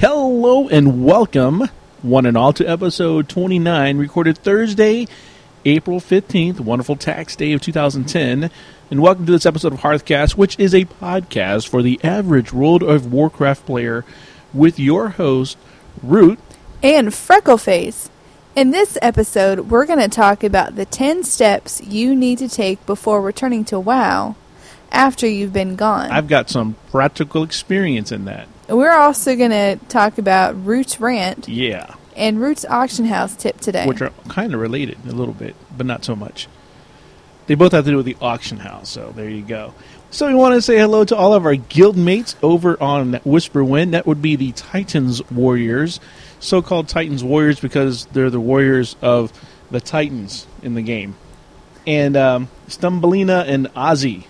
Hello and welcome, one and all, to episode 29, recorded Thursday, April 15th, wonderful tax day of 2010. And welcome to this episode of Hearthcast, which is a podcast for the average World of Warcraft player with your host, Root. and Freckleface. In this episode, we're going to talk about the 10 steps you need to take before returning to WoW after you've been gone. I've got some practical experience in that. We're also going to talk about Root's rant Yeah. and Root's auction house tip today. which are kind of related a little bit, but not so much. They both have to do with the auction house, so there you go. So we want to say hello to all of our guild mates over on Whisperwind. That would be the Titans Warriors, so-called Titans Warriors because they're the warriors of the Titans in the game. And um, Stumbelina and Ozzy,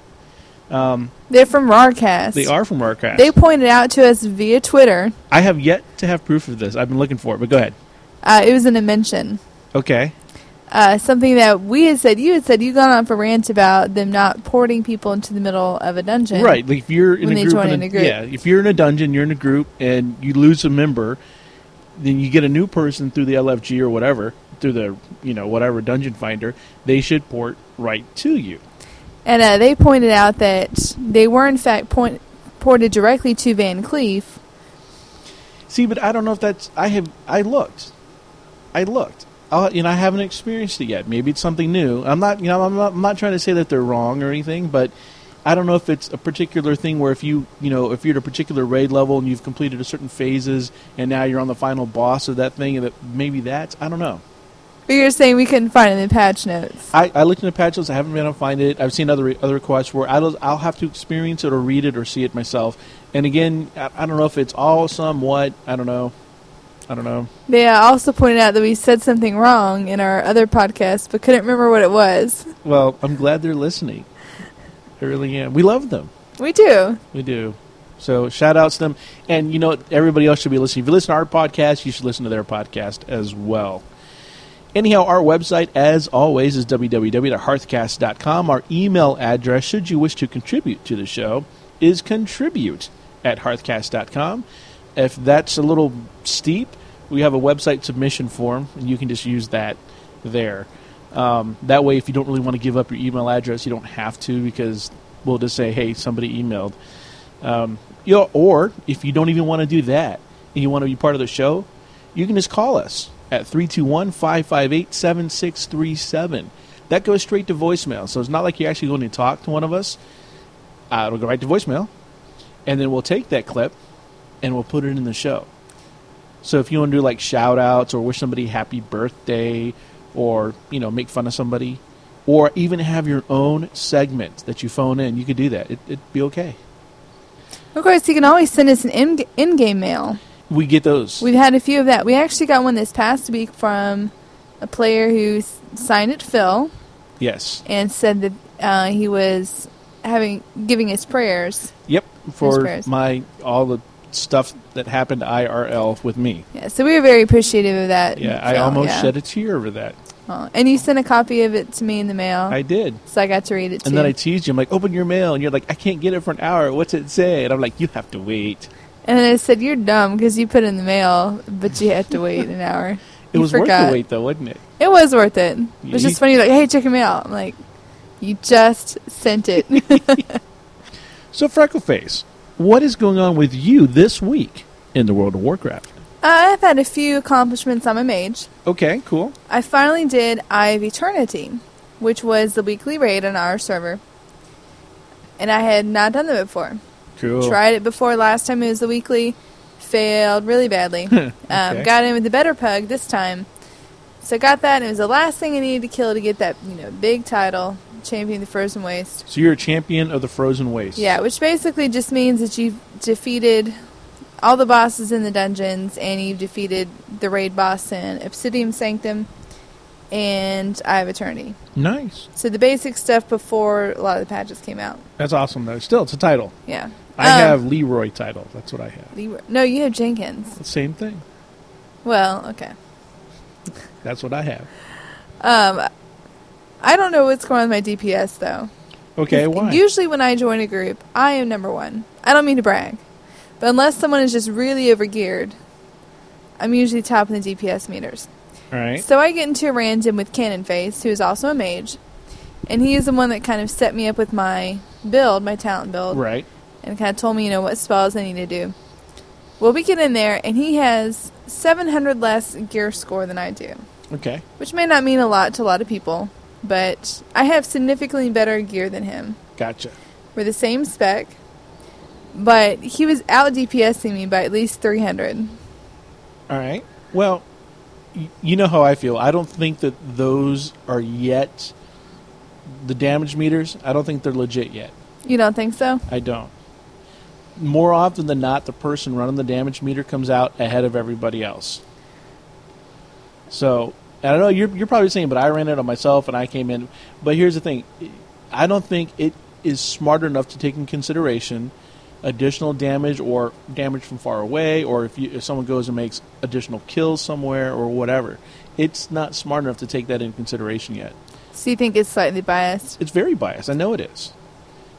They're from Rarcast. they are from Archive. They pointed out to us via Twitter. I have yet to have proof of this. I've been looking for it, but go ahead. Uh, it was in a mention. Okay. Uh, something that we had said, you had said, you gone on for rant about them not porting people into the middle of a dungeon. Right. Like if you're in When a they group, join in in a group. yeah. If you're in a dungeon, you're in a group, and you lose a member, then you get a new person through the LFG or whatever, through the you know whatever dungeon finder. They should port right to you. And uh, they pointed out that they were in fact point, ported directly to VanCleef. See, but I don't know if that's. I have. I looked. I looked. I'll, you know, I haven't experienced it yet. Maybe it's something new. I'm not. You know, I'm not, I'm not trying to say that they're wrong or anything, but I don't know if it's a particular thing where if you, you know, if you're at a particular raid level and you've completed a certain phases and now you're on the final boss of that thing, that maybe that's. I don't know. But you're saying we couldn't find it in the patch notes. I, I looked in the patch notes. I haven't been able to find it. I've seen other other requests where I'll, I'll have to experience it or read it or see it myself. And again, I, I don't know if it's all somewhat. I don't know. I don't know. They uh, also pointed out that we said something wrong in our other podcast, but couldn't remember what it was. Well, I'm glad they're listening. I really am. We love them. We do. We do. So shout outs to them. And you know, everybody else should be listening. If you listen to our podcast, you should listen to their podcast as well. Anyhow, our website, as always, is www.hearthcast.com. Our email address, should you wish to contribute to the show, is contribute at hearthcast.com. If that's a little steep, we have a website submission form, and you can just use that there. Um, that way, if you don't really want to give up your email address, you don't have to because we'll just say, hey, somebody emailed. Um, you know, or if you don't even want to do that and you want to be part of the show, you can just call us at 321 558 7637. That goes straight to voicemail. So it's not like you're actually going to talk to one of us. Uh, it'll go right to voicemail. And then we'll take that clip and we'll put it in the show. So if you want to do like shout outs or wish somebody happy birthday or, you know, make fun of somebody or even have your own segment that you phone in, you could do that. It, it'd be okay. Of course, you can always send us an in- in-game mail. We get those. We've had a few of that. We actually got one this past week from a player who s- signed it Phil yes. and said that uh, he was having giving his prayers. Yep. For prayers. my all the stuff that happened IRL with me. Yeah, so we were very appreciative of that. Yeah, I almost yeah. shed a tear over that. Oh, and you sent a copy of it to me in the mail, I did. so I got to read it too. And then I teased you. I'm like, open your mail. And you're like, I can't get it for an hour. What's it say? And I'm like, you have to wait. And I said, "You're dumb because you put in the mail, but you had to wait an hour." It You was worth the wait, though, wasn't it? It was worth it. It was just funny. Like, hey, check your mail. I'm like, you just sent it. So, Freckleface, what is going on with you this week in the world of Warcraft? I've had a few accomplishments on my mage. Okay, cool. I finally did Eye of Eternity, which was the weekly raid on our server, and I had not done that before. Cool. Tried it before last time it was the weekly, failed really badly. um, got in with the better pug this time, so I got that. And it was the last thing I needed to kill to get that you know big title, champion of the Frozen Waste. So, you're a champion of the Frozen Waste. Yeah, which basically just means that you've defeated all the bosses in the dungeons and you've defeated the raid boss in Obsidian Sanctum and Eye of Eternity. Nice. So the basic stuff before a lot of the patches came out. That's awesome, though. Still, it's a title. Yeah. I Um, have Leroy title. That's what I have. Leroy- No, you have Jenkins. Same thing. Well, okay. That's what I have. Um, I don't know what's going on with my DPS though. Okay, why? Usually when I join a group, I am number one. I don't mean to brag, But unless someone is just really overgeared, I'm usually topping the DPS meters. All right. So I get into a random with Cannon Face, who is also a mage, and he is the one that kind of set me up with my build, my talent build, Right. And kind of told me, you know, what spells I need to do. Well, we get in there, and he has 700 less gear score than I do, Okay. which may not mean a lot to a lot of people, but I have significantly better gear than him. Gotcha. We're the same spec, but he was out DPSing me by at least 300. All right. Well, y- you know how I feel. I don't think that those are yet the damage meters. I don't think they're legit yet. You don't think so? I don't. More often than not, the person running the damage meter comes out ahead of everybody else. So I don't know. You're you're probably saying, but I ran it on myself and I came in. But here's the thing: I don't think it is smart enough to take in consideration additional damage or damage from far away, or if you, if someone goes and makes additional kills somewhere or whatever. It's not smart enough to take that in consideration yet. So you think it's slightly biased? It's very biased. I know it is.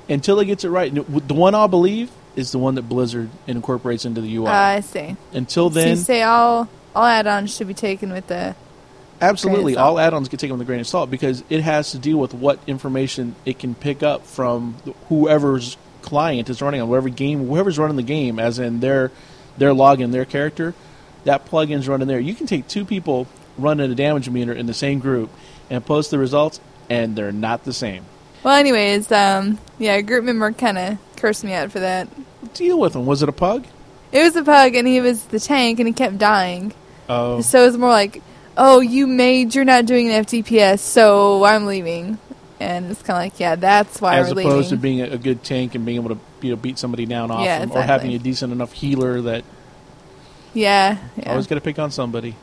Until it gets it right, the one I'll believe is the one that Blizzard incorporates into the UI. Uh, I see. Until so you then, say all all add-ons should be taken with the absolutely, grain of salt. all add-ons get taken with a grain of salt because it has to deal with what information it can pick up from whoever's client is running on whatever game, whoever's running the game, as in their their login, their character. That plugin's running there. You can take two people running a damage meter in the same group and post the results, and they're not the same. Well, anyways, um, yeah, a group member kind of cursed me out for that. Deal with him. Was it a pug? It was a pug, and he was the tank, and he kept dying. Oh, So it was more like, "Oh, you made, you're not doing an FTPS, so I'm leaving." And it's kind of like, "Yeah, that's why as we're opposed to being a, a good tank and being able to you know beat somebody down off Yeah, them, or having exactly. a decent enough healer that yeah, yeah. always got to pick on somebody.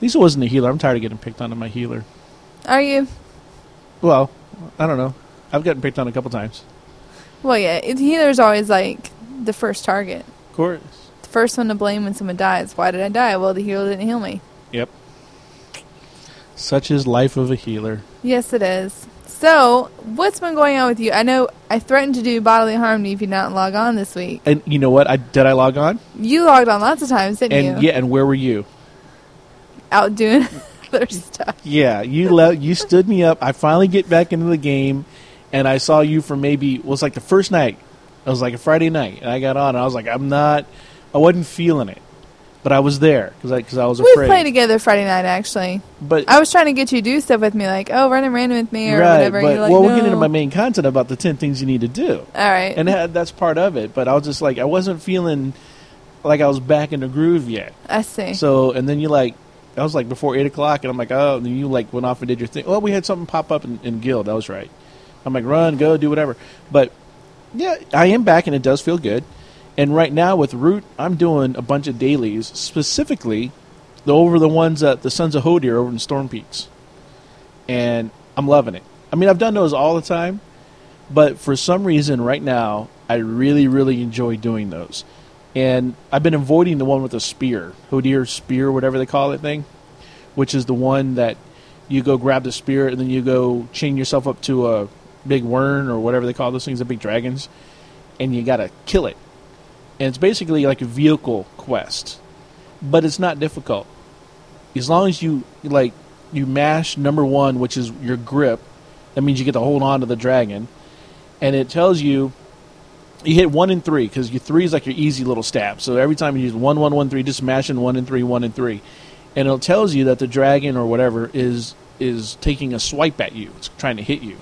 Lisa wasn't a healer. I'm tired of getting picked on in my healer. Are you? Well, I don't know. I've gotten picked on a couple times. Well, yeah. It, healer's always like the first target, Of course. the first one to blame when someone dies. Why did I die? Well, the healer didn't heal me. Yep. Such is life of a healer. Yes, it is. So, what's been going on with you? I know I threatened to do bodily harm to you if you not log on this week. And you know what? I did I log on? You logged on lots of times, didn't And you? yeah, and where were you? Out doing other stuff. Yeah, you le- you stood me up. I finally get back into the game, and I saw you for maybe it was like the first night. It was like a Friday night, and I got on. And I was like, I'm not, I wasn't feeling it, but I was there because I because I was We afraid. We played together Friday night, actually. but I was trying to get you to do stuff with me, like, oh, run and random with me or right, whatever. but like, well, no. we'll get into my main content about the ten things you need to do, All right. and that, that's part of it. But I was just like, I wasn't feeling like I was back in the groove yet. I see. So, and then you like, I was like before eight o'clock, and I'm like, oh, and then you like went off and did your thing. Well, we had something pop up in, in Guild. That was right. I'm like, run, go, do whatever. But yeah, I am back, and it does feel good. And right now with Root, I'm doing a bunch of dailies, specifically the, over the ones at the Sons of Hodir over in Storm Peaks, and I'm loving it. I mean, I've done those all the time, but for some reason, right now, I really, really enjoy doing those. And I've been avoiding the one with the spear, Hodir spear, whatever they call it thing, which is the one that you go grab the spear and then you go chain yourself up to a big wyrm or whatever they call those things, the big dragons, and you gotta kill it. And it's basically like a vehicle quest, but it's not difficult. As long as you like you mash number one, which is your grip, that means you get to hold on to the dragon, and it tells you you hit one and three because your three is like your easy little stab. So every time you use one, one, one, three, just smashing one and three, one and three, and it tells you that the dragon or whatever is is taking a swipe at you. It's trying to hit you.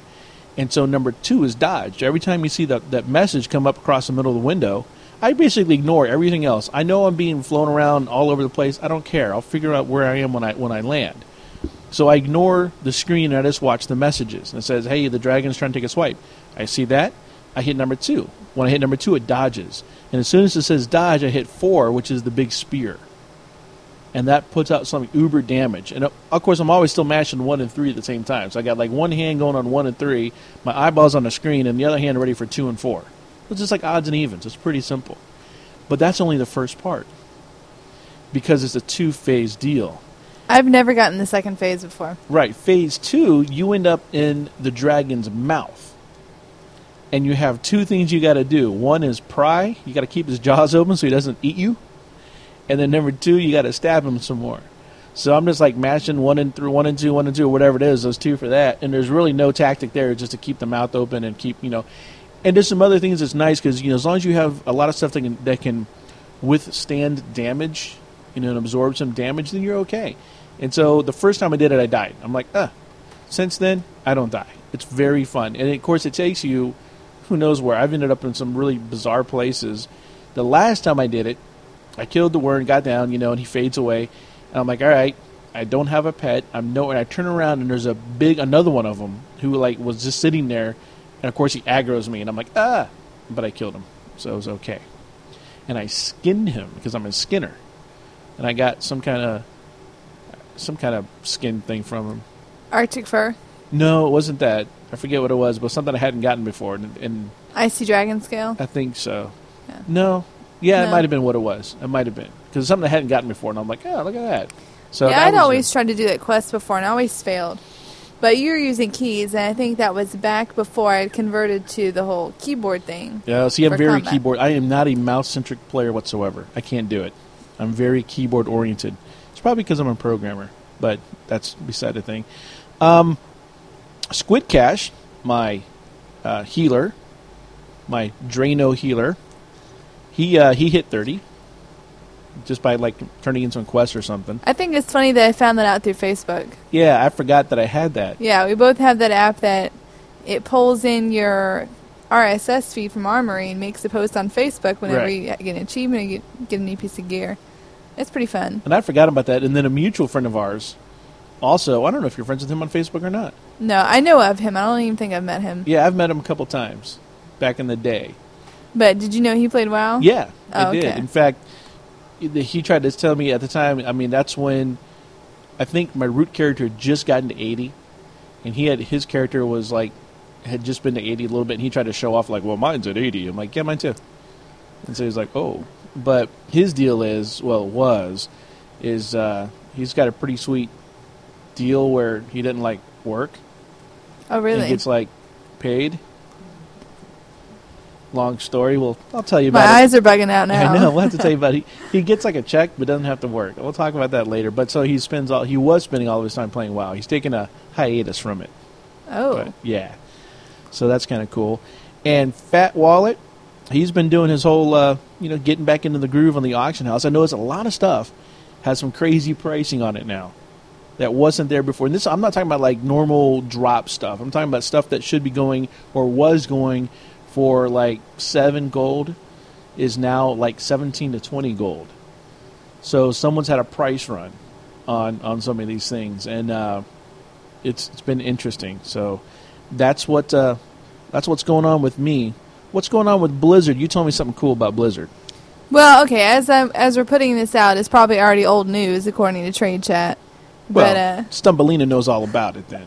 And so number two is dodge. Every time you see that that message come up across the middle of the window, I basically ignore everything else. I know I'm being flown around all over the place. I don't care. I'll figure out where I am when I when I land. So I ignore the screen and I just watch the messages. And it says, hey, the dragon's trying to take a swipe. I see that. I hit number two. When I hit number two, it dodges. And as soon as it says dodge, I hit four, which is the big spear. And that puts out some uber damage. And uh, of course, I'm always still mashing one and three at the same time. So I got like one hand going on one and three, my eyeballs on the screen, and the other hand ready for two and four. It's just like odds and evens. It's pretty simple. But that's only the first part. Because it's a two phase deal. I've never gotten the second phase before. Right. Phase two, you end up in the dragon's mouth. And you have two things you got to do. One is pry. You got to keep his jaws open so he doesn't eat you. And then number two, you got to stab him some more. So I'm just like mashing one and through one and two, one and two, whatever it is. Those two for that, and there's really no tactic there, just to keep the mouth open and keep you know. And there's some other things that's nice because you know as long as you have a lot of stuff that can that can withstand damage, you know, and absorb some damage, then you're okay. And so the first time I did it, I died. I'm like, ah. Since then, I don't die. It's very fun, and of course, it takes you who knows where. I've ended up in some really bizarre places. The last time I did it, I killed the worm, got down, you know, and he fades away. And I'm like, all right, I don't have a pet. I'm no, and I turn around and there's a big another one of them who like was just sitting there, and of course he aggroes me, and I'm like, ah, but I killed him, so it was okay. And I skinned him because I'm a skinner, and I got some kind of some kind of skin thing from him. Arctic fur. No, it wasn't that. I forget what it was, but something I hadn't gotten before, and, and Icy dragon scale. I think so. Yeah. No, yeah, it might have been what it was. It might have been because something I hadn't gotten before, and I'm like, oh, look at that. So yeah, that I'd always a- tried to do that quest before and I always failed. But you were using keys, and I think that was back before I converted to the whole keyboard thing. Yeah, see, I'm very combat. keyboard. I am not a mouse centric player whatsoever. I can't do it. I'm very keyboard oriented. It's probably because I'm a programmer, but that's beside the thing. Um, Squid Cash, my uh, healer, my Draenei healer, he uh, he hit 30 just by like turning in some quests or something. I think it's funny that I found that out through Facebook. Yeah, I forgot that I had that. Yeah, we both have that app that it pulls in your RSS feed from Armory and makes a post on Facebook whenever Right. you get an achievement or get, get a new piece of gear. It's pretty fun. And I forgot about that. And then a mutual friend of ours, also, I don't know if you're friends with him on Facebook or not. No, I know of him. I don't even think I've met him. Yeah, I've met him a couple times back in the day. But did you know he played WoW? Yeah, I Oh, did. okay. In fact, he he tried to tell me at the time. I mean, that's when I think my root character had just gotten to eighty, and he had his character was like had just been to eighty a little bit, and he tried to show off like, "Well, mine's at 80. I'm like, "Yeah, mine too." And so he's like, "Oh," but his deal is, well, was, is uh, he's got a pretty sweet deal where he didn't like work Oh, really? and gets like paid. Long story. Well, I'll tell you My about it. My eyes are bugging out now. I know. We'll have to tell you about it. He, he gets like a check, but doesn't have to work. We'll talk about that later. But so he spends all he was spending all of his time playing WoW. He's taking a hiatus from it. oh, But yeah, so that's kind of cool. And Fat Wallet, he's been doing his whole, uh, you know, getting back into the groove on the auction house. I know it's a lot of stuff has some crazy pricing on it now that wasn't there before. And this, I'm not talking about like normal drop stuff. I'm talking about stuff that should be going or was going for like seven gold is now like 17 to 20 gold. So someone's had a price run on on some of these things, and uh, it's it's been interesting. So that's what uh, that's what's going on with me. What's going on with Blizzard? You told me something cool about Blizzard. well, okay. As I'm, as we're putting this out, it's probably already old news according to Trade Chat. Well, But uh, Stumbelina knows all about it then.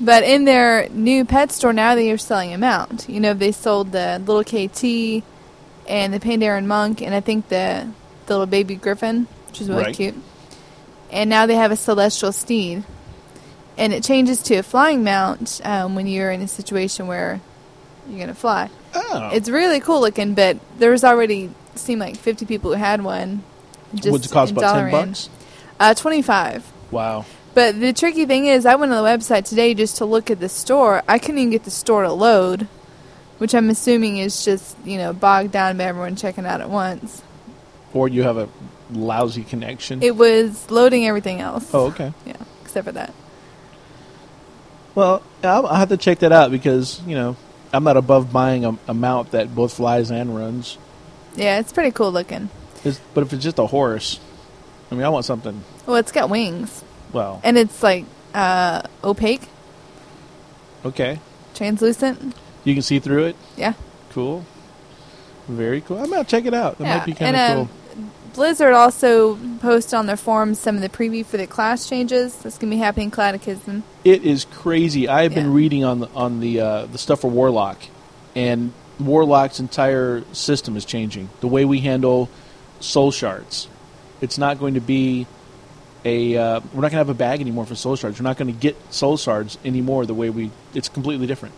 but in their new pet store now, they are selling them out. You know, they sold the little KT and the Pandaren monk, and I think the the little baby griffin, which is really Right. cute. And now they have a celestial steed, and it changes to a flying mount um, when you're in a situation where you're gonna fly. Oh, It's really cool looking, but there was already seemed like 50 people who had one. Just would it cost about ten Dalaran. bucks? Uh, 25. Wow. But the tricky thing is, I went on the website today just to look at the store. I couldn't even get the store to load, which I'm assuming is just you know bogged down by everyone checking out at once. Or you have a lousy connection. It was loading everything else. oh, okay. yeah, except for that. Well, I'll, I'll have to check that out because you know I'm not above buying a, a mount that both flies and runs. Yeah, it's pretty cool looking. It's, but if it's just a horse, I mean, I want something. Well, it's got wings, Well, and it's like uh, opaque, okay, translucent. you can see through it. Yeah. Cool. Very cool. I'm gonna check it out. That yeah. might be kind of uh, cool. Blizzard also posted on their forums some of the preview for the class changes. That's gonna be happening in Cataclysm. It is crazy. I've been reading on the on the uh, the stuff for Warlock, and Warlock's entire system is changing. The way we handle soul shards, it's not going to be a. Uh, we're not going to have a bag anymore for soul shards. We're not going to get soul shards anymore. The way we, it's completely different.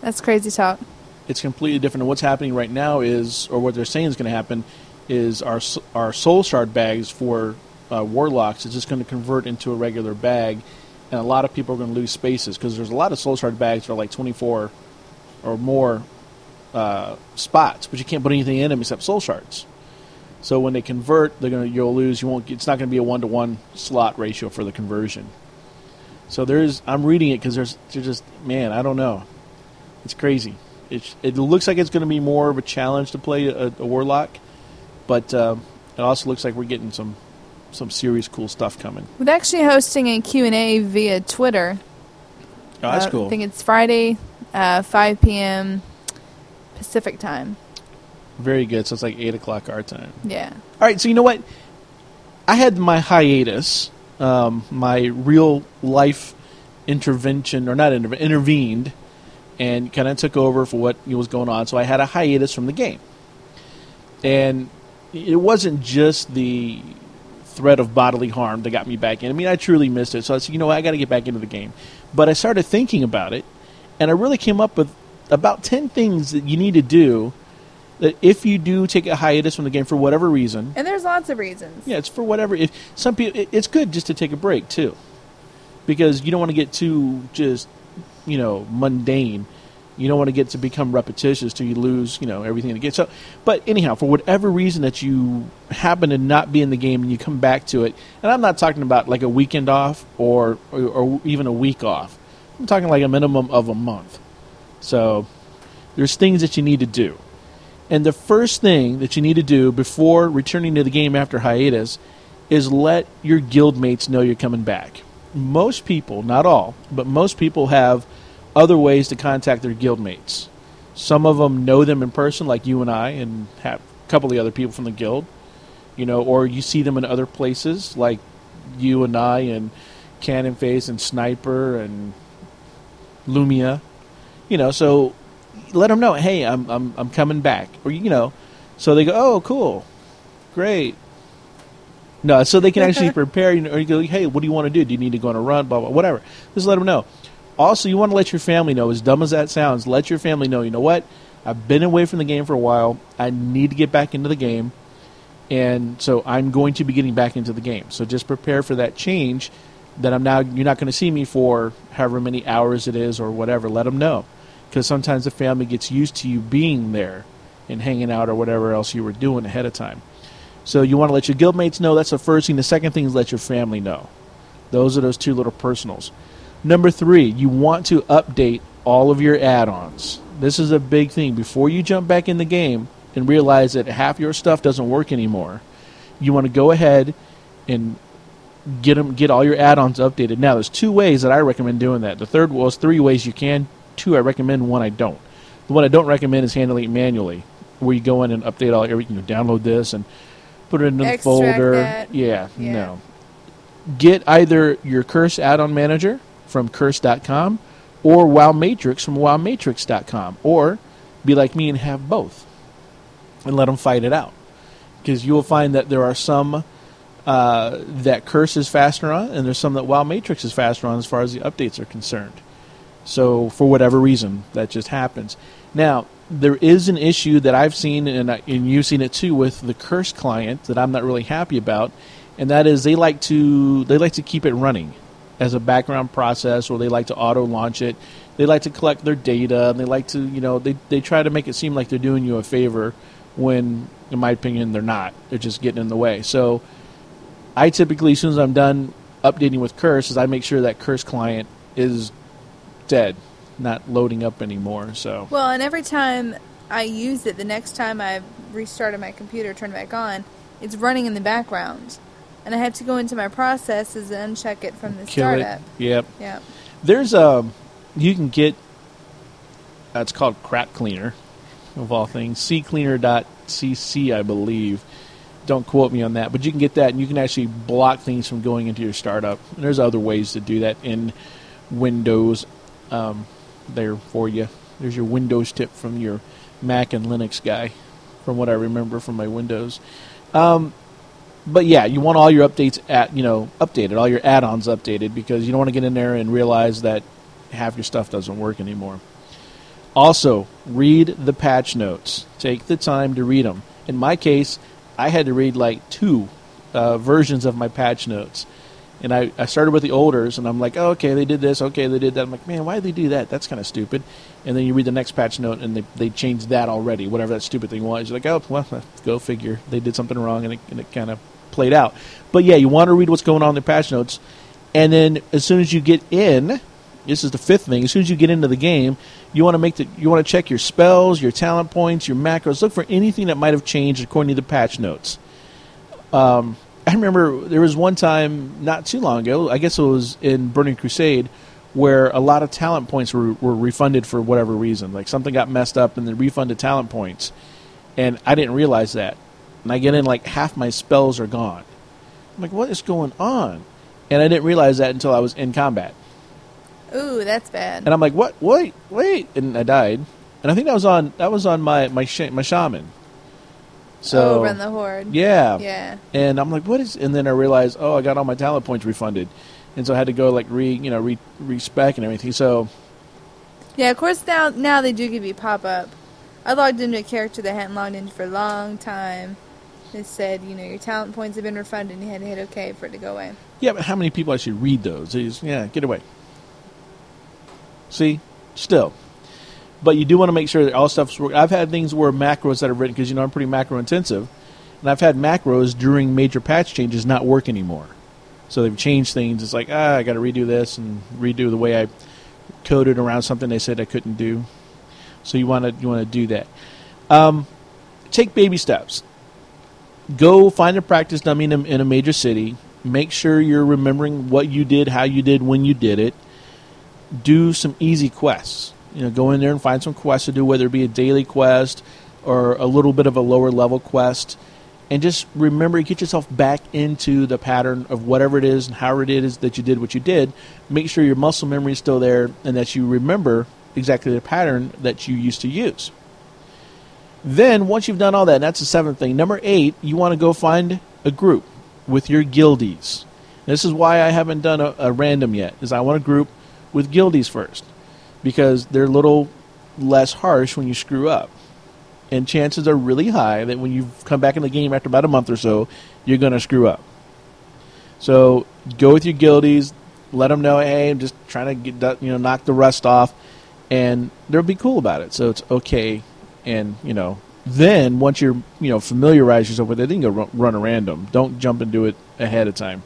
That's crazy talk. it's completely different. And what's happening right now is, or what they're saying is going to happen, is our our soul shard bags for uh, warlocks is just going to convert into a regular bag, and a lot of people are going to lose spaces because there's a lot of soul shard bags that are like 24 or more uh, spots, but you can't put anything in them except soul shards. So when they convert, they're going to you'll lose. You won't. It's not going to be a one to one slot ratio for the conversion. So there's. I'm reading it because there's. There's just man. I don't know. It's crazy. It, it looks like it's going to be more of a challenge to play a, a warlock, but uh, it also looks like we're getting some some serious cool stuff coming. We're actually hosting a Q and A via Twitter. Oh, that's Uh, cool. I think it's Friday, uh, 5 p.m. Pacific time. Very good. So it's like eight o'clock our time. Yeah. All right. So you know what? I had my hiatus, um, my real life intervention, or not interve- intervened, and kind of took over for what was going on. So I had a hiatus from the game, and it wasn't just the threat of bodily harm that got me back in. I mean, I truly missed it. So I said, you know, what? I got to get back into the game. But I started thinking about it, and I really came up with about ten things that you need to do. That if you do take a hiatus from the game for whatever reason, And there's lots of reasons. yeah, it's for whatever. If some people, it, it's good just to take a break too, because you don't want to get too just, you know, mundane. You don't want to get to become repetitious till you lose, you know, everything again. So, but anyhow, for whatever reason that you happen to not be in the game and you come back to it, and I'm not talking about like a weekend off or or, or even a week off. I'm talking like a minimum of a month. So, there's things that you need to do. And the first thing that you need to do before returning to the game after hiatus is let your guildmates know you're coming back. Most people, not all, but most people have other ways to contact their guildmates. Some of them know them in person, like you and I, and have a couple of the other people from the guild. You know, or you see them in other places, like you and I, and Cannon Face and Sniper and Lumia. You know, so let them know, hey, I'm I'm I'm coming back, or you know, so they go, oh, cool, great. No, so they can actually prepare. You know, or you go, hey, what do you want to do? Do you need to go on a run? Blah blah, whatever. Just let them know. Also, you want to let your family know. As dumb as that sounds, let your family know. You know what? I've been away from the game for a while. I need to get back into the game, and so I'm going to be getting back into the game. So just prepare for that change. That I'm now. You're not going to see me for however many hours it is or whatever. Let them know because sometimes the family gets used to you being there and hanging out or whatever else you were doing ahead of time. So you want to let your guildmates know. That's the first thing. The second thing is let your family know. Those are those two little personals. Number three, you want to update all of your add-ons. This is a big thing. Before you jump back in the game and realize that half your stuff doesn't work anymore, you want to go ahead and get them, get all your add-ons updated. Now, there's two ways that I recommend doing that. The third was three ways you can. Two I recommend. One I don't. The one I don't recommend is handling it manually, where you go in and update all everything. You download this and put it in the Extract folder. Yeah, Yeah. no. Get either your Curse add-on manager from Curse.com or WoW Matrix from WoWmatrix.com, or be like me and have both, and let them fight it out. Because you will find that there are some uh, that Curse is faster on, and there's some that WoW Matrix is faster on as far as the updates are concerned. So for whatever reason, that just happens. Now there is an issue that I've seen, and, and you've seen it too, with the Curse client that I'm not really happy about, and that is they like to they like to keep it running as a background process, or they like to auto launch it. They like to collect their data, and they like to you know they they try to make it seem like they're doing you a favor when, in my opinion, they're not. They're just getting in the way. So I typically, as soon as I'm done updating with Curse, is I make sure that Curse client is dead, not loading up anymore. So Well, and every time I use it, the next time I restarted my computer, turned it back on, it's running in the background. And I had to go into my processes and uncheck it from the kill startup. it. Yep. Yeah. There's a you can get uh, it's called crap cleaner of all things ccleaner.cc I believe don't quote me on that but you can get that and you can actually block things from going into your startup and there's other ways to do that in Windows um, there for you there's your Windows tip from your Mac and Linux guy from what I remember from my Windows um, but yeah, you want all your updates at you know updated, all your add-ons updated because you don't want to get in there and realize that half your stuff doesn't work anymore. Also, read the patch notes. Take the time to read them. In my case, I had to read like two uh, versions of my patch notes. And I, I started with the olders, and I'm like, oh, okay, they did this, okay, they did that. I'm like, man, why did they do that? That's kind of stupid. And then you read the next patch note, and they, they changed that already, whatever that stupid thing was. You're like, oh, well, go figure. They did something wrong, and it, and it kind of played out. But yeah, you want to read what's going on in the patch notes. And then as soon as you get in, this is the fifth thing. As soon as you get into the game, you want to make the you want to check your spells, your talent points, your macros. Look for anything that might have changed according to the patch notes. Um, I remember there was one time not too long ago. I guess it was in Burning Crusade where a lot of talent points were, were refunded for whatever reason. Like something got messed up and they refunded talent points, and I didn't realize that. And I get in like half my spells are gone. I'm like, what is going on? And I didn't realize that until I was in combat. Ooh, that's bad. And I'm like, what? Wait, wait, and I died. And I think that was on that was on my my sh- my shaman. So oh, run the horde. Yeah. Yeah. And I'm like, what is? And then I realized, oh, I got all my talent points refunded, and so I had to go like re you know re respec and everything. So. Yeah, of course now now they do give you pop up. I logged into a character that hadn't logged in for a long time. It said, you know, your talent points have been refunded, and you had to hit OK for it to go away. Yeah, but how many people actually read those? It's, yeah, get away. See, still, but you do want to make sure that all stuff's working. I've had things where macros that are written because you know I'm pretty macro intensive, and I've had macros during major patch changes not work anymore. So they've changed things. It's like ah, I got to redo this and redo the way I coded around something they said I couldn't do. So you want to you want to do that. Um, take baby steps. Go find a practice dummy in a, in a major city. Make sure you're remembering what you did, how you did, when you did it. Do some easy quests you know, go in there and find some quests to do, whether it be a daily quest or a little bit of a lower level quest. And just remember, get yourself back into the pattern of whatever it is and however it is that you did what you did. Make sure your muscle memory is still there and that you remember exactly the pattern that you used to use. Then, once you've done all that, that's the seventh thing. Number eight, you want to go find a group with your guildies. This is why I haven't done a, a random yet, is I want a group with guildies first because they're a little less harsh when you screw up. And chances are really high that when you come back in the game after about a month or so, you're going to screw up. So go with your guildies, let them know, hey, I'm just trying to get you know knock the rust off, and they'll be cool about it. So it's okay, and you know then once you're you know familiarize yourself with it, then you go run a random. Don't jump and do it ahead of time.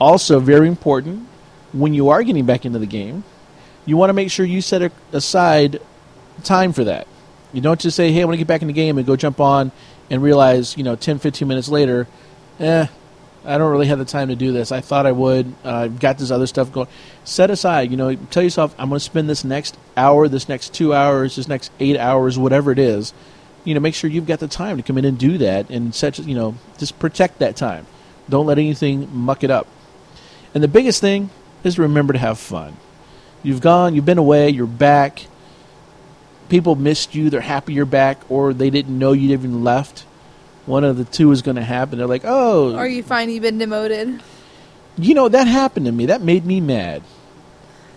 Also, very important when you are getting back into the game, you want to make sure you set aside time for that. You don't just say, hey, I want to get back in the game and go jump on and realize, you know, 10, 15 minutes later, eh, I don't really have the time to do this. I thought I would. I've got this other stuff going. Set aside, you know, tell yourself, I'm going to spend this next hour, this next two hours, this next eight hours, whatever it is. You know, make sure you've got the time to come in and do that and such, you know, just protect that time. Don't let anything muck it up. And the biggest thing is remember to have fun. You've gone, you've been away, you're back. People missed you, they're happy you're back, or they didn't know you'd even left. One of the two is going to happen. They're like, oh. Or you find you've been demoted. You know, that happened to me. That made me mad.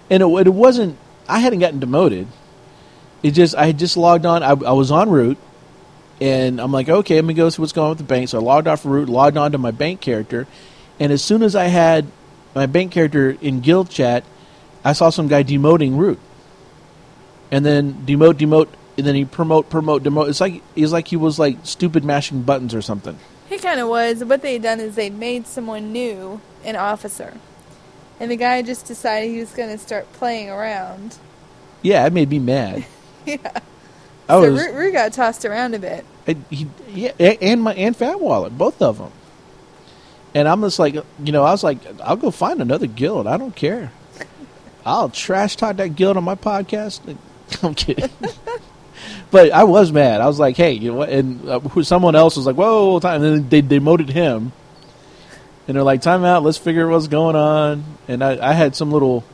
And it, it wasn't, I hadn't gotten demoted. It just, I had just logged on. I, I was on Root, and I'm like, okay, let me go see what's going on with the bank. So I logged off Root, logged on to my bank character, and as soon as I had my bank character in guild chat, I saw some guy demoting root, and then demote, demote, and then he promote, promote, demote. It's like it's like he was like stupid mashing buttons or something. He kind of was. What they'd done is they'd made someone new an officer, and the guy just decided he was going to start playing around. Yeah, it made me mad. yeah. I so was, Root, Root got tossed around a bit. And he, yeah, and my and Fat Wallet, both of them. And I'm just like, you know, I was like, I'll go find another guild. I don't care. I'll trash talk that guild on my podcast. I'm kidding. but I was mad. I was like, hey, you know what? And uh, someone else was like, whoa, time. And then they demoted him. And they're like, time out. Let's figure what's going on. And I, I had some little,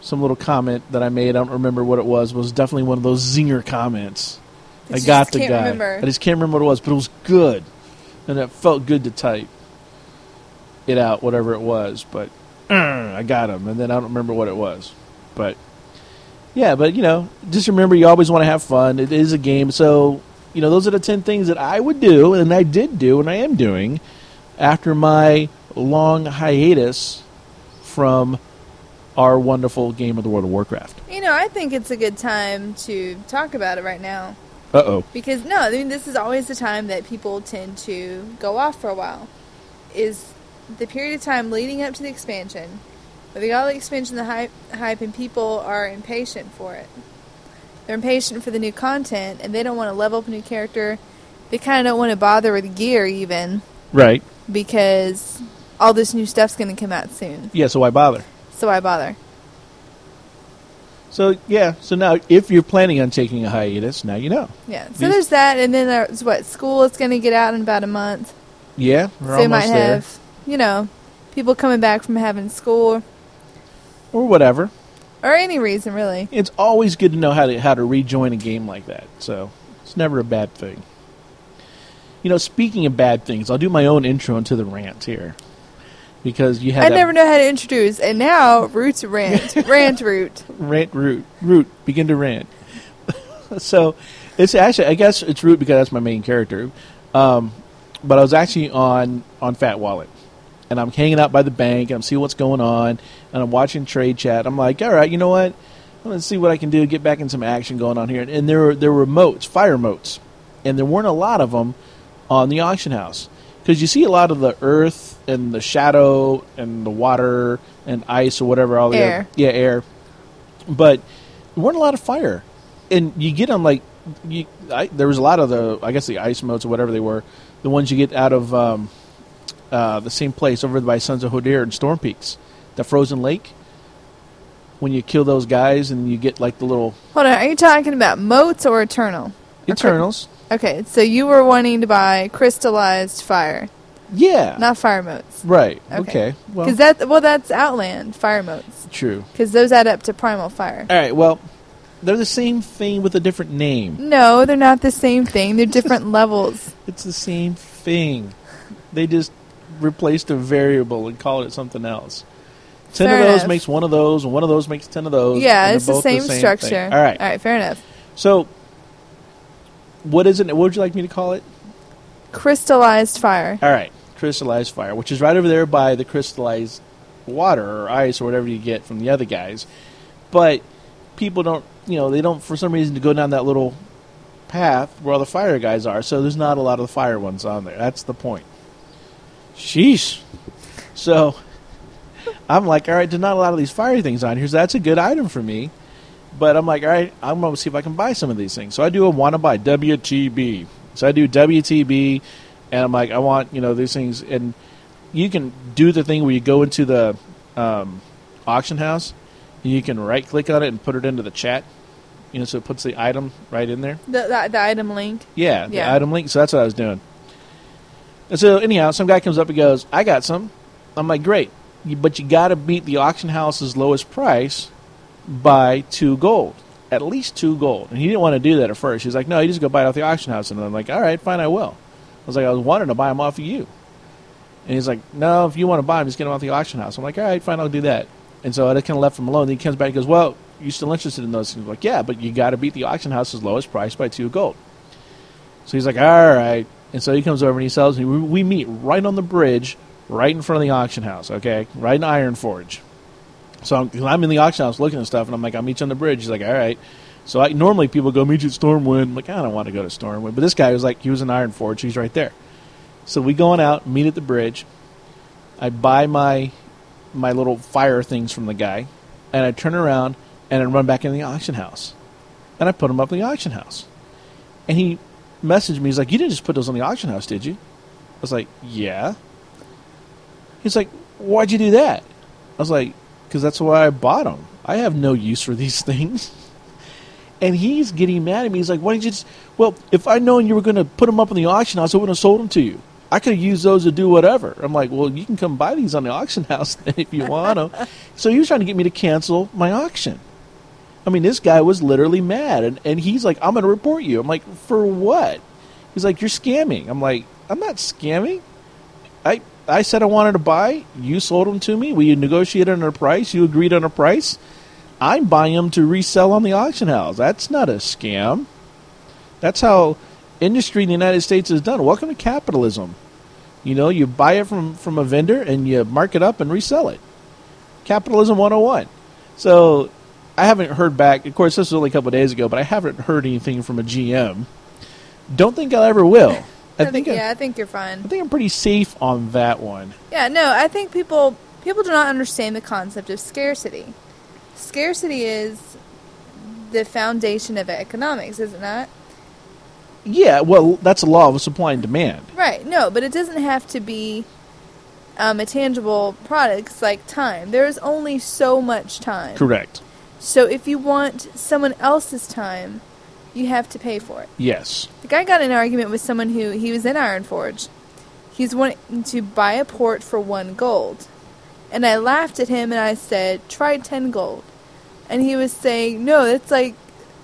some little comment that I made. I don't remember what it was. It was definitely one of those zinger comments. I got the guy. Remember. I just can't remember what it was, but it was good, and it felt good to type it out, whatever it was. But I got him, and then I don't remember what it was, but Yeah, but you know, just remember you always want to have fun. It is a game, so you know those are the ten things that I would do, and I did do, and I am doing after my long hiatus from our wonderful game of the World of Warcraft. You know, I think it's a good time to talk about it right now. Uh oh. Because no, I mean this is always the time that people tend to go off for a while. Is the period of time leading up to the expansion. But they got all the expansion, the hype, hype, and people are impatient for it. They're impatient for the new content, and they don't want to level up a new character. They kind of don't want to bother with gear even Right. because all this new stuff's going to come out soon. Yeah. So why bother? So why bother? So yeah. So now, if you're planning on taking a hiatus, now you know. Yeah. So These- there's that, and then there's what school is going to get out in about a month. Yeah, we're so you might almost there, have, you know, people coming back from having school or whatever. or any reason really. It's always good to know how to how to rejoin a game like that. So it's never a bad thing. You know, speaking of bad things, I'll do my own intro into the rant here because you had I never know how to introduce, and now Root's rant, rant root. rant root root begin to rant. so it's actually I guess it's root because that's my main character. Um, but I was actually on on Fat Wallet, and I'm hanging out by the bank and I'm seeing what's going on, and I'm watching trade chat. I'm like, all right, you know what? I'm gonna see what I can do, get back in some action going on here. And there were there were motes, fire motes, and there weren't a lot of them on the auction house because you see a lot of the earth and the shadow and the water and ice or whatever all the Air. other, yeah air, but there weren't a lot of fire, and you get them like you. I, there was a lot of the I guess the ice motes or whatever they were, the ones you get out of um, uh, the same place over by Sons of Hodir and Storm Peaks, the frozen lake. When you kill those guys and you get like the little Hold on, are you talking about motes or eternal? Eternals, Okay, so you were wanting to buy crystallized fire, yeah, not fire motes. right, Okay. okay, well, Because that well, that's Outland fire motes. true. Because those add up to primal fire. All right, well, they're the same thing with a different name. No, they're not the same thing. They're different levels. It's the same thing. They just replaced a variable and called it something else. Ten Fair of those enough. makes one of those, and one of those makes ten of those. Yeah, and it's the same, thing. structure. All right. All right, fair enough. So, what is it? What would you like me to call it? Crystallized fire. All right, crystallized fire, which is right over there by the crystallized water or ice or whatever you get from the other guys. But people don't, you know, they don't for some reason to go down that little path where all the fire guys are. So there's not a lot of the fire ones on there. That's the point. Sheesh. So I'm like, all right, there's not a lot of these fire things on here. So that's a good item for me. But I'm like, all right, I'm going to see if I can buy some of these things. So I do a want to buy WTB. So I do WTB, and I'm like, I want you know these things, and you can do the thing where you go into the um, auction house, and you can right click on it and put it into the chat. You know, so it puts the item right in there. The, the, the item link. Yeah, the Yeah. item link. So that's what I was doing. And so anyhow, some guy comes up and goes, "I got some." I'm like, "Great, but you got to beat the auction house's lowest price by two gold, at least two gold." And he didn't want to do that at first. He's like, "No, you just go buy it off the auction house." And I'm like, "All right, fine, I will." I was like, "I was wanting to buy them off of you," and he's like, "No, if you want to buy them, just get them off the auction house." I'm like, "All right, fine, I'll do that." And so I just kind of left him alone. Then he comes back and goes, "Well, you still interested in those?" things? I'm like, "Yeah, but you got to beat the auction house's lowest price by two gold." So he's like, all right. And so he comes over and he sells me. We, meet right on the bridge, right in front of the auction house, okay? Right in Ironforge. So I'm, I'm in the auction house looking at stuff, and I'm like, I'll meet you on the bridge. He's like, all right. So I, normally people go, meet you at Stormwind. I'm like, I don't want to go to Stormwind. But this guy was like, he was in Ironforge. He's right there. So we go on out, meet at the bridge. I buy my my little fire things from the guy, and I turn around and I run back in the auction house. And I put them up in the auction house. And he messaged me. He's like, "You didn't just put those on the auction house, did you?" I was like, "Yeah." He's like, "Why'd you do that?" I was like, "Because that's why I bought them. I have no use for these things." And he's getting mad at me. He's like, "Why didn't you just?" Well, if I'd known you were going to put them up on the auction house, I wouldn't have sold them to you. I could have used those to do whatever. I'm like, "Well, you can come buy these on the auction house if you want them." so he was trying to get me to cancel my auction. I mean, this guy was literally mad, and, and he's like, "I'm going to report you." I'm like, "For what?" He's like, "You're scamming." I'm like, "I'm not scamming. I I said I wanted to buy. You sold them to me. We negotiated on a price. You agreed on a price. I'm buying them to resell on the auction house. That's not a scam. That's how industry in the United States is done. Welcome to capitalism. You know, you buy it from, from a vendor and you mark it up and resell it. Capitalism 101. So I haven't heard back. Of course, this was only a couple of days ago, but I haven't heard anything from a GM. Don't think I ever will. I, think think, I, yeah, I think you're fine. I think I'm pretty safe on that one. Yeah, no, I think people people do not understand the concept of scarcity. Scarcity is the foundation of economics, is it not? Yeah, well, that's a law of supply and demand. Right. No, but it doesn't have to be um, a tangible product. It's like time. There is only so much time. Correct. So if you want someone else's time, you have to pay for it. Yes. The guy got in an argument with someone who he was in Ironforge. He's wanting to buy a port for one gold. And I laughed at him and I said, try 10 gold. And he was saying, no, that's like,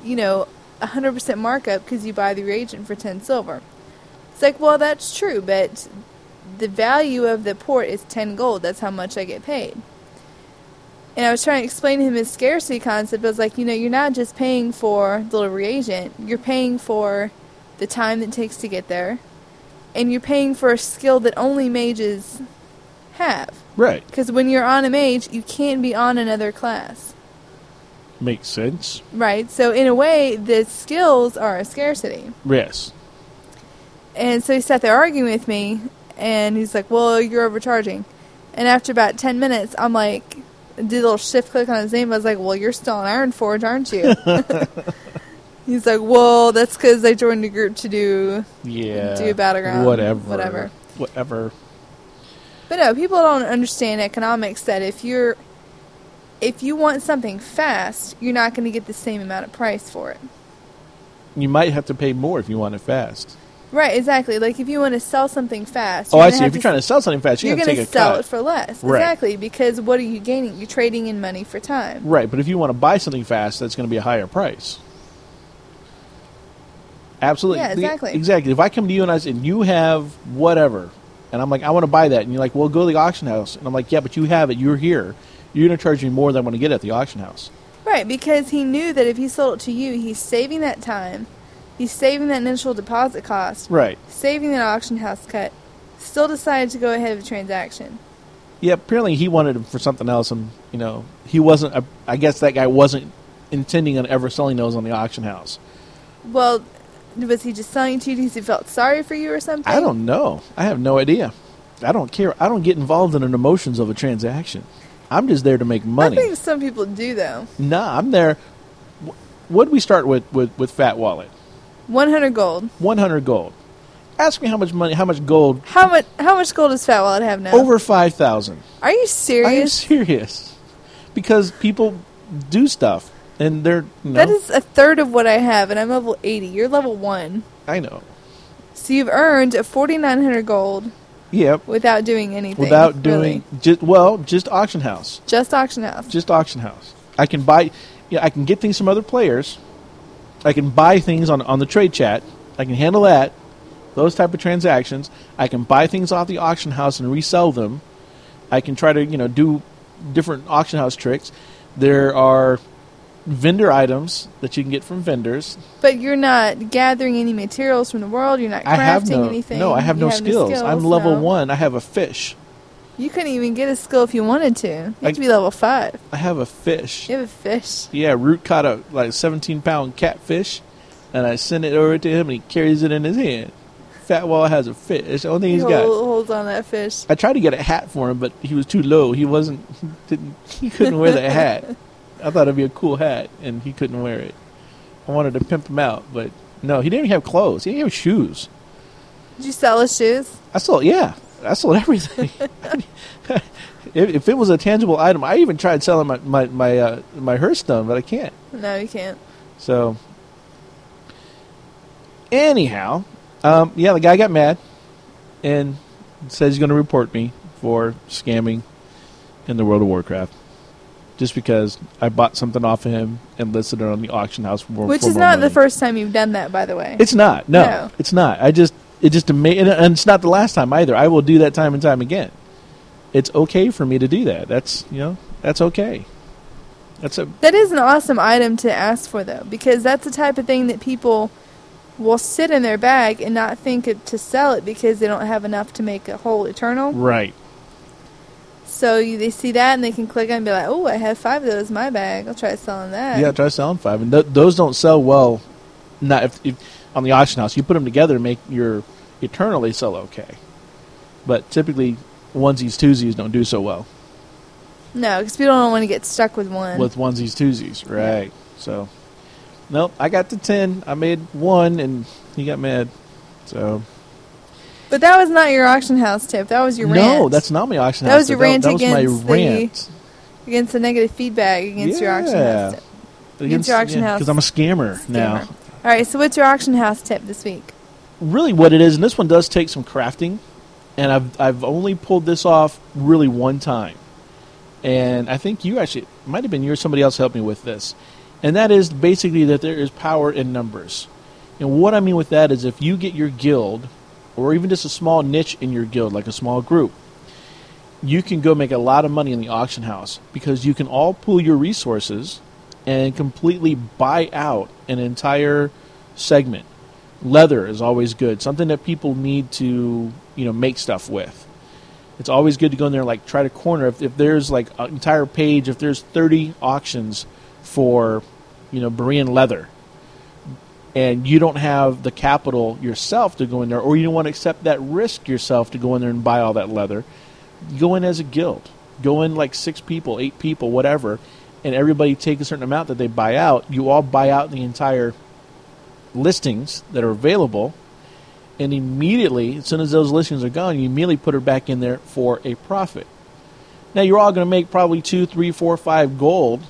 you know, 100% markup because you buy the reagent for 10 silver. It's like, well, that's true, but the value of the port is 10 gold. That's how much I get paid. And I was trying to explain to him his scarcity concept. I was like, you know, you're not just paying for the little reagent, you're paying for the time that it takes to get there, and you're paying for a skill that only mages have. Right. Because when you're on a mage, you can't be on another class. Makes sense. Right? So, in a way, the skills are a scarcity. Yes. And so he sat there arguing with me, and he's like, Well, you're overcharging. And after about 10 minutes, I'm like, did a little shift click on his name. I was like, Well, you're still on Ironforge, aren't you? he's like, Well, that's because I joined a group to do. Yeah. Do a battleground, Whatever. whatever. Whatever. But no, people don't understand economics that if you're. If you want something fast, you're not going to get the same amount of price for it. You might have to pay more if you want it fast. Right, exactly. Like if you want to sell something fast, Oh, I see. If you're trying to sell something fast, you're, oh, you're going to to take a sell cut. it for less. Right. Exactly, because what are you gaining? You're trading in money for time. Right, but if you want to buy something fast, that's going to be a higher price. Absolutely. Yeah, The- exactly. exactly. If I come to you and I say, and you have whatever, and I'm like, I want to buy that, and you're like, well, go to the auction house. And I'm like, yeah, but you have it. You're here. You're going to charge me more than I'm going to get at the auction house. Right, because he knew that if he sold it to you, he's saving that time, he's saving that initial deposit cost, Right. saving that auction house cut. Still decided to go ahead with the transaction. Yeah, apparently he wanted it for something else, and, you know, he wasn't, I- I guess that guy wasn't intending on ever selling those on the auction house. Well, was he just selling it to you because he felt sorry for you or something? I don't know. I have no idea. I don't care. I don't get involved in the emotions of a transaction. I'm just there to make money. I think some people do though. Nah, I'm there. What we start with, with with Fat Wallet? 100 gold. 100 gold. Ask me how much money, how much gold? How much? How much gold does Fat Wallet have now? Over 5,000. Are you serious? I am serious? Because people do stuff and they're, you know, That is a third of what I have, and I'm level 80. You're level one, I know. so you've earned a 4,900 gold Yep. without doing anything. Without doing really. just well, just auction house. just auction house. Just auction house. I can buy yeah, I can get things from other players. I can buy things on on the trade chat. I can handle that. Those type of transactions. I can buy things off the auction house and resell them. I can try to, you know, do different auction house tricks. There are vendor items that you can get from vendors. But you're not gathering any materials from the world. You're not crafting I have no anything. no, I have You no skills. I'm level no. one. I have a fish. You couldn't even get a skill if you wanted to. You I- have to be level five. I have a fish. You have a fish. Yeah, Root caught a like 17 pound catfish, and I sent it over to him, and he carries it in his hand. Fat Wall has a fish. It's the only thing He he's hold, got. holds on that fish. I tried to get a hat for him, but he was too low. He wasn't. He didn't. He couldn't wear the hat. I thought it'd be a cool hat, and he couldn't wear it. I wanted to pimp him out, but no, he didn't even have clothes. He didn't have shoes. Did you sell his shoes? I sold. Yeah, I sold everything. if, if it was a tangible item, I even tried selling my my my uh, my Hearthstone, but I can't. No, you can't. So, anyhow, um, yeah, the guy got mad and says he's going to report me for scamming in the World of Warcraft. Just because I bought something off of him and listed it on the auction house for. Which is not the first time you've done that, by the way. It's not. No, No. it's not. I just it just ama- and, and it's not the last time either. I will do that time and time again. It's okay for me to do that. That's you know that's okay. That's a That is an awesome item to ask for, though, because that's the type of thing that people will sit in their bag and not think of, to sell it because they don't have enough to make a whole eternal. right. So you, they see that and they can click on and be like, "Oh, I have five of those in my bag. I'll try selling that." Yeah, try selling five, and th- those don't sell well. Not if, if on the auction house, you put them together, and make your eternal, they sell okay. But typically, onesies twosies don't do so well No, because people don't want to get stuck with one. with onesies twosies, right? So, nope, I got the ten. I made one, and he got mad. So but that was not your auction house tip. That was your no, rant. that's not my auction That house. was your tip. rant that, was my against the- rant. against the negative feedback against your auction house tip. Against your auction house because I'm a scammer, now. All right, so what's your auction house tip this week? really what it is, and this one does take some crafting, and I've I've only pulled this off really one time, and I think you actually might have been you or somebody else helped me with this, and that is basically that there is power in numbers, and what I mean with that is if you get your guild, or even just a small niche in your guild, like a small group, you can go make a lot of money in the auction house because you can all pool your resources and completely buy out an entire segment. Leather is always good something that people need to you know make stuff with. It's always good to go in there and like try to corner. If, if there's like an entire page if there's 30 auctions for you know Borean leather and you don't have the capital yourself to go in there or you don't want to accept that risk yourself to go in there and buy all that leather go in as a guild. Go in like six people eight people whatever and everybody take a certain amount that they buy out you all buy out the entire listings that are available, and immediately, as soon as those listings are gone, you immediately put her back in there for a profit. Now you're all going to make probably two, three, four, five gold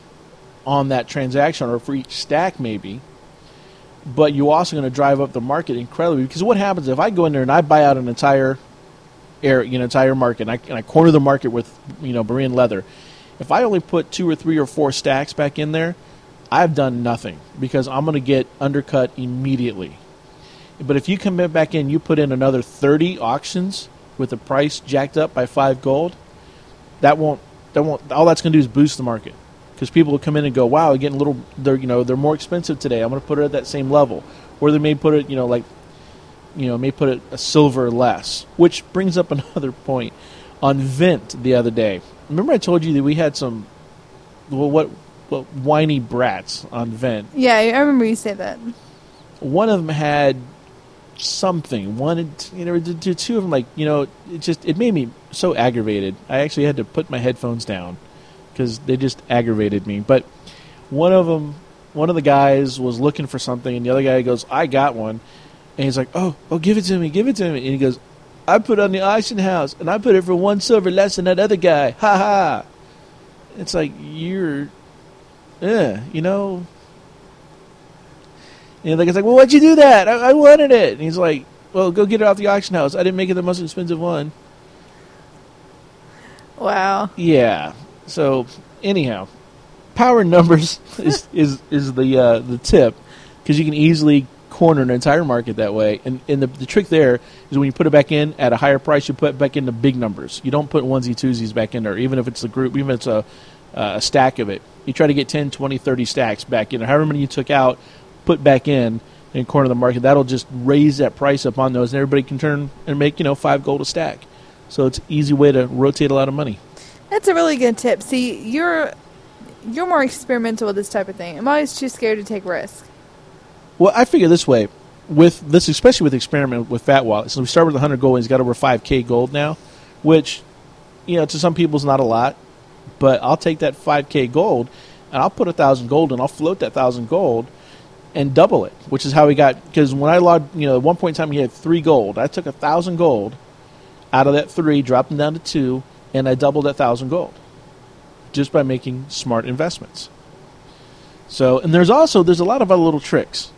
on that transaction, or for each stack maybe. But you're also going to drive up the market incredibly because what happens if I go in there and I buy out an entire air, you know, entire market, and I, and I corner the market with you know Borean leather. If I only put two or three or four stacks back in there, I've done nothing because I'm going to get undercut immediately. But if you come back in, you put in another 30 auctions with the price jacked up by five gold, that won't that won't all that's going to do is boost the market because people will come in and go, "Wow, getting a little they're you know they're more expensive today. I'm going to put it at that same level." Or they may put it you know like you know may put it a silver less, which brings up another point on Vent the other day. Remember I told you that we had some well what well, whiny brats on Vent. Yeah, I remember you said that. One of them had something. One, you know, the, the two of them, like you know, it just it made me so aggravated. I actually had to put my headphones down because they just aggravated me. But one of them, one of the guys was looking for something, and the other guy goes, "I got one," and he's like, "Oh, oh, give it to me, give it to me," and he goes. I put on the auction house, and I put it for one silver less than that other guy. Ha ha! It's like you're yeah, you know. And the guy's like, well, why'd you do that? I, I wanted it. And he's like, well, go get it off the auction house. I didn't make it the most expensive one. Wow. Yeah. So, anyhow, power numbers is, is, is the, uh, the tip because you can easily corner an entire market that way. And, and the, the trick there is when you put it back in at a higher price, you put it back the big numbers. You don't put onesie twosies back in there, even if it's a group, even if it's a, uh, a stack of it. You try to get 10, 20, 30 stacks back in. However many you took out, put back in and corner the market. That'll just raise that price up on those, and everybody can turn and make you know five gold a stack. So it's an easy way to rotate a lot of money. That's a really good tip. See, you're you're more experimental with this type of thing. I'm always too scared to take risks. Well, I figure this way with this, especially with experiment with Fat Wallet. So we started with 100 gold, and he's got over 5k gold now, which you know to some people is not a lot, but I'll take that 5k gold and I'll put a thousand gold and I'll float that thousand gold and double it, which is how he got. Because when I logged, you know, at one point in time he had three gold. I took a thousand gold out of that three, dropped them down to two, and I doubled that thousand gold just by making smart investments. So, and there's also there's a lot of other little tricks,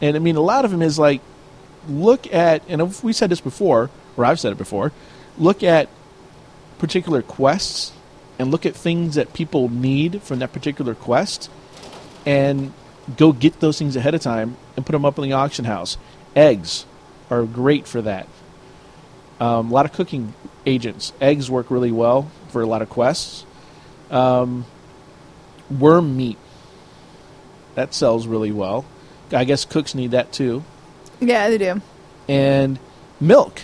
and I mean a lot of them is like look at, and we said this before, or I've said it before, look at particular quests and look at things that people need from that particular quest, and go get those things ahead of time and put them up in the auction house. Eggs are great for that. Um, a lot of cooking agents. Eggs work really well for a lot of quests. Um, worm meat. That sells really well. I guess cooks need that too. Yeah, they do. And milk,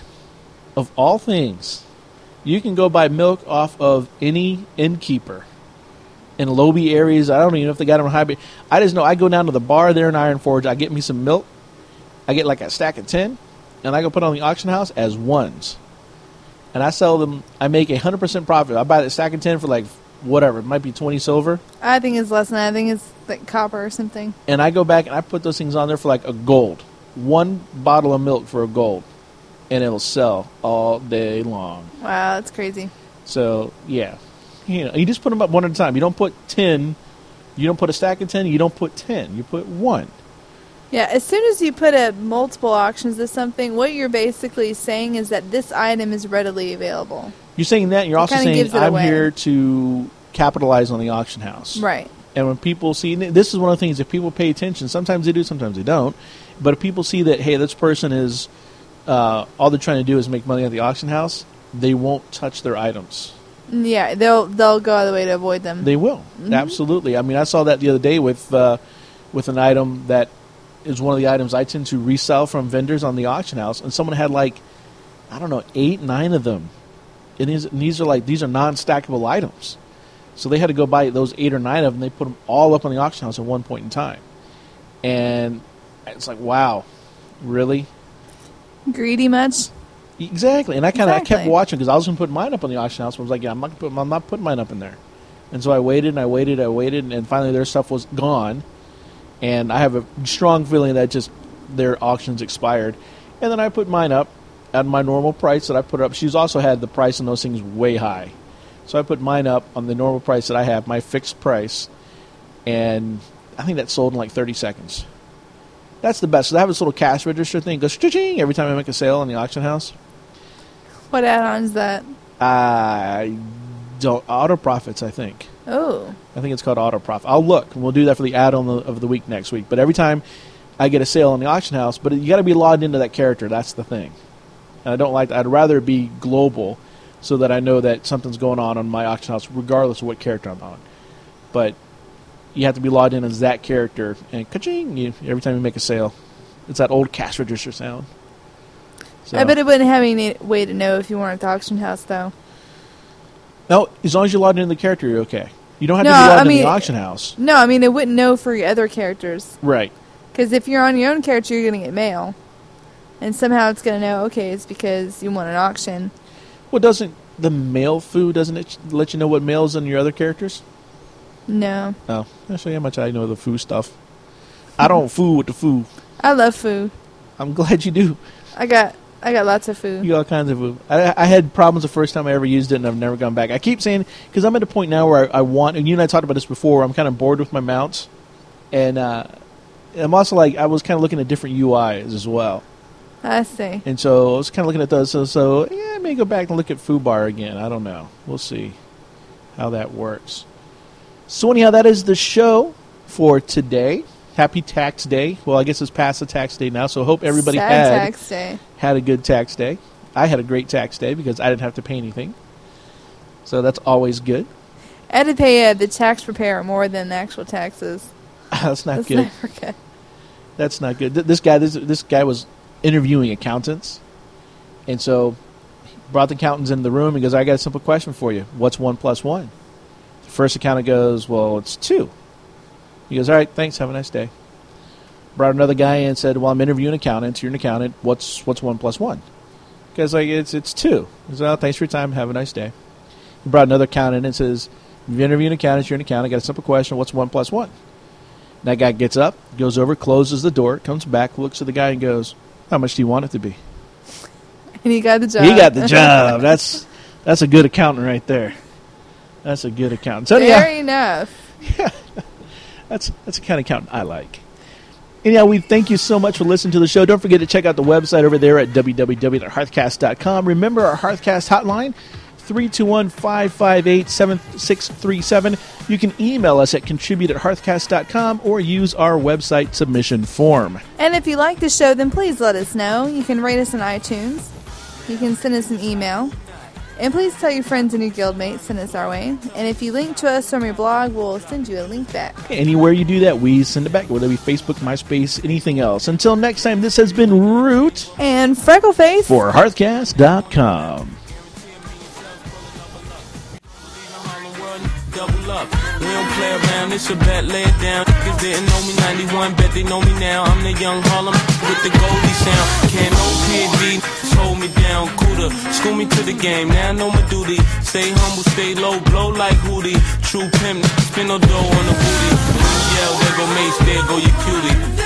of all things, you can go buy milk off of any innkeeper in lowby areas. I don't even know if they got them on high. I just know I go down to the bar there in Ironforge. I get me some milk. I get like a stack of ten, and I go put on the auction house as ones. And I sell them. I make a hundred percent profit. I buy the stack of ten for like whatever. It might be twenty silver. I think it's less than that. I think it's like copper or something. And I go back and I put those things on there for like a gold. One bottle of milk for a gold, and it'll sell all day long. Wow, that's crazy. So yeah, you know, you just put them up one at a time. You don't put ten. You don't put a stack of ten. You don't put ten. You put one. Yeah, as soon as you put a multiple auctions to something, what you're basically saying is that this item is readily available. You're saying that. And you're It also saying I'm away. here to capitalize on the auction house. Right. And when people see, this is one of the things. If people pay attention, sometimes they do, sometimes they don't. But if people see that, hey, this person is uh, all they're trying to do is make money at the auction house, they won't touch their items. Yeah, they'll they'll go out of the way to avoid them. They will absolutely. I mean, I saw that the other day with uh, with an item that is one of the items I tend to resell from vendors on the auction house, and someone had like I don't know eight, nine of them, and these and these are like these are non-stackable items, so they had to go buy those eight or nine of them. They put them all up on the auction house at one point in time, and it's like wow, really. Greedy much? Exactly, and I kind of I kept watching because I was going to put mine up on the auction house. But I was like, yeah, I'm not, put, I'm not putting mine up in there. And so I waited and I waited, and I waited, and finally their stuff was gone. And I have a strong feeling that just their auctions expired. And then I put mine up at my normal price that I put up. She's also had the price on those things way high, so I put mine up on the normal price that I have, my fixed price, and I think that sold in like 30 seconds. That's the best. So I have this little cash register thing, goes ching every time I make a sale in the auction house. What add-on is that? I don't auto profits. I think. Oh, I think it's called auto profit. I'll look. and We'll do that for the add-on of the- week next week. But every time I get a sale in the auction house, but you got to be logged into that character. That's the thing. And I don't like. That. I'd rather it be global, so that I know that something's going on on my auction house, regardless of what character I'm on. But you have to be logged in as that character, and ka-ching, you, every time you make a sale, it's that old cash register sound. So- I bet it wouldn't have any way to know if you weren't at the auction house, though. No, as long as you're logged into the character, you're okay. You don't have No, to be logged I in the auction house. No, I mean it wouldn't know for your other characters. Right. Because if you're on your own character, you're gonna get mail, and somehow it's gonna know. Okay, it's because you won an auction. Well, doesn't the mail foo doesn't it let you know what mail's in your other characters? No, Oh, I'll show you how much I know the foo stuff. I don't foo with the foo. I love food. I'm glad you do. I got I got lots of food. You got all kinds of foo. I, I had problems the first time I ever used it, and I've never gone back. I keep saying because I'm at a point now where I, I want, and you and I talked about this before. Where I'm kind of bored with my mounts, and uh, I'm also like I was kind of looking at different UIs as well. I see. And so I was kind of looking at those. So, so yeah, I may go back and look at Fubar again. I don't know. We'll see how that works. So anyhow, that is the show for today. Happy Tax Day. Well, I guess it's past the tax day now. So hope everybody Sad had tax day. had a good tax day. I had a great tax day because I didn't have to pay anything. So that's always good. I had to pay uh, the tax preparer more than the actual taxes. that's not That's good. good. That's not good. Th- This guy, this this guy was interviewing accountants, and so brought the accountants into the room. He goes, "I got a simple question for you. What's one plus one?" The first accountant goes, "Well, it's two. He goes, "All right, thanks. Have a nice day." Brought another guy in and said, "Well, I'm interviewing accountants. You're an accountant. What's what's one plus one?" Guy's like, "It's it's two. He goes, "Well, thanks for your time. Have a nice day." He brought another accountant and says, "You're interviewing accountants. You're an accountant. Got a simple question. What's one plus one?" That guy gets up, goes over, closes the door, comes back, looks at the guy, and goes, "How much do you want it to be?" And he got the job. He got the job. That's that's a good accountant right there. That's a good accountant. So Fair yeah, enough. that's that's the kind of accountant I like. Anyhow, we thank you so much for listening to the show. Don't forget to check out the website over there at www.hearthcast.com. Remember our Hearthcast hotline, 321-558-7637. You can email us at contribute at hearthcast.com or use our website submission form. And if you like the show, then please let us know. You can rate us on iTunes. You can send us an email. And please tell your friends and your guildmates, send us our way. And if you link to us from your blog, we'll send you a link back. Anywhere you do that, we send it back, whether it be Facebook, MySpace, anything else. Until next time, this has been Root And Freckleface. for Hearthcast.com. double up. We don't play around, it's a bet, lay it down. Niggas didn't know me 91, bet they know me now. I'm the young Harlem with the Goldie sound. Can't no PD hold me down, cooler. School me to the game, now I know my duty. Stay humble, stay low, blow like Hootie. True pimp, spin no dough on the booty. Yell, there go Mase, there go your cutie.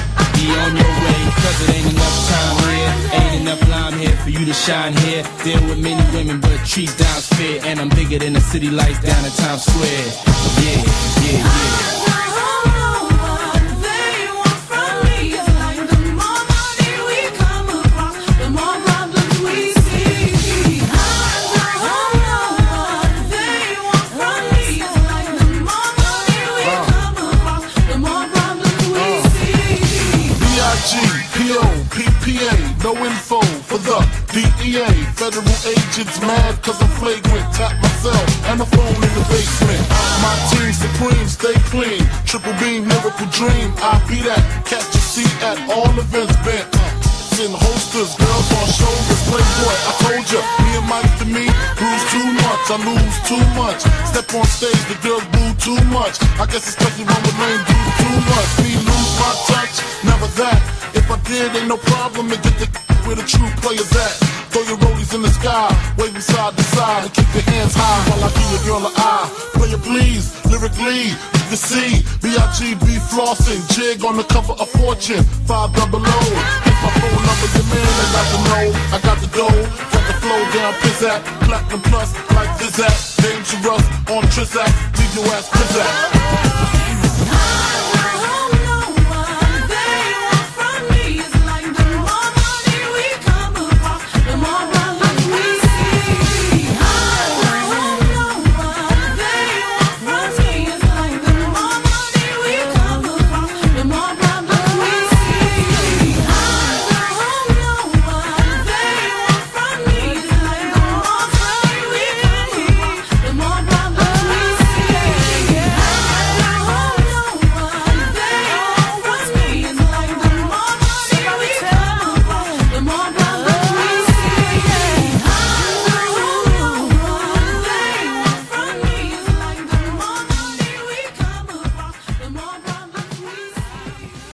be on your way. Cause it ain't enough time here. Ain't enough lime here for you to shine here. Deal with many women, but treat down's fair. And I'm bigger than the city lights down in Times Square. Yeah, yeah, yeah. Federal agents mad cause I'm flagrant. Tap myself and the phone in the basement. My team supreme, stay clean. Triple beam, miracle dream. I be that. Catch a seat at all events bent. In uh, holsters, girls on shoulders, playboy. I told ya, me and Mike to me, bruise too much, I lose too much. Step on stage, the girls boo too much. I guess it's especially when the lame do too much. Me lose my touch, never that. If I did, ain't no problem to get the where the true players at. Throw your rollies in the sky, waving side to side, and keep your hands high while I give your girl an eye. Play it please, lyrically, you can see, B-I-G-B flossing, jig on the cover of Fortune, five double O. Hit my phone number, your man, I got the know, I got the dough, got the flow down, pizzat, platinum plus, like Zizak, dangerous, on Trizak, leave your ass pizzat.